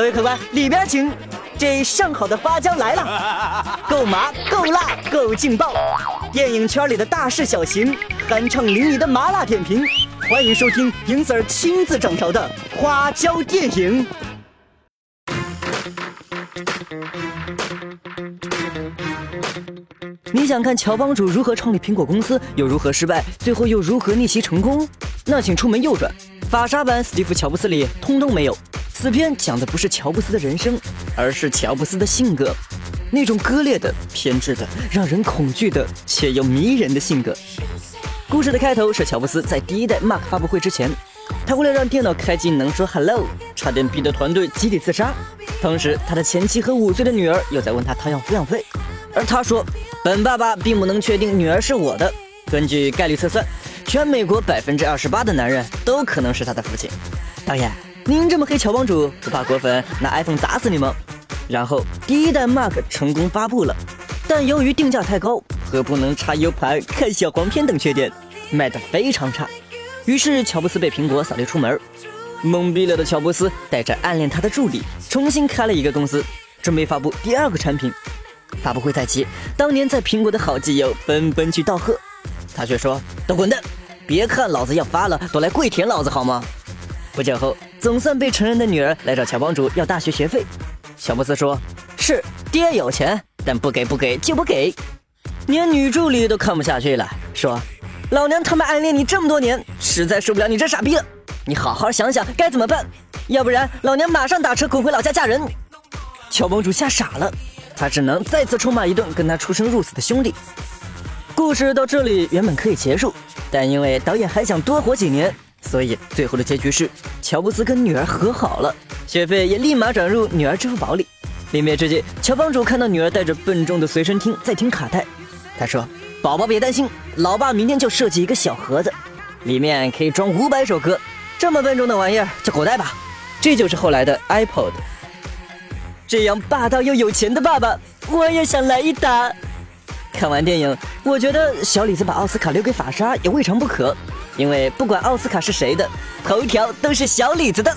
各位客官，里边请。这上好的花椒来了，够麻，够辣，够劲爆！电影圈里的大事小情，酣畅淋漓的麻辣点评，欢迎收听银 Sir 亲自掌勺的花椒电影。你想看乔帮主如何创立苹果公司，又如何失败，最后又如何逆袭成功？那请出门右转，法沙版史蒂夫·乔布斯里通通没有。此片讲的不是乔布斯的人生，而是乔布斯的性格，那种割裂的、偏执的、让人恐惧的却又迷人的性格。故事的开头是乔布斯在第一代 Mac 发布会之前，他为了让电脑开机能说 Hello，差点逼得团队集体自杀。同时，他的前妻和五岁的女儿又在问他讨要抚养费，而他说：“本爸爸并不能确定女儿是我的。根据概率测算，全美国百分之二十八的男人都可能是他的父亲。”导演。您这么黑乔帮主，不怕果粉拿 iPhone 砸死你吗？然后第一代 Mac 成功发布了，但由于定价太高和不能插 U 盘、看小黄片等缺点，卖得非常差。于是乔布斯被苹果扫地出门。懵逼了的乔布斯带着暗恋他的助理，重新开了一个公司，准备发布第二个产品。发布会在即，当年在苹果的好基友纷纷去道贺，他却说：“都滚蛋！别看老子要发了，都来跪舔老子好吗？”不久后，总算被承认的女儿来找乔帮主要大学学费。乔布斯说：“是爹有钱，但不给不给就不给。”连女助理都看不下去了，说：“老娘他妈暗恋你这么多年，实在受不了你这傻逼了。你好好想想该怎么办，要不然老娘马上打车滚回老家嫁人。”乔帮主吓傻了，他只能再次臭骂一顿跟他出生入死的兄弟。故事到这里原本可以结束，但因为导演还想多活几年。所以最后的结局是，乔布斯跟女儿和好了，学费也立马转入女儿支付宝里。临别之际，乔帮主看到女儿带着笨重的随身听在听卡带，他说：“宝宝别担心，老爸明天就设计一个小盒子，里面可以装五百首歌，这么笨重的玩意儿就狗带吧。”这就是后来的 iPod。这样霸道又有钱的爸爸，我也想来一打。看完电影，我觉得小李子把奥斯卡留给法莎也未尝不可。因为不管奥斯卡是谁的，头条都是小李子的。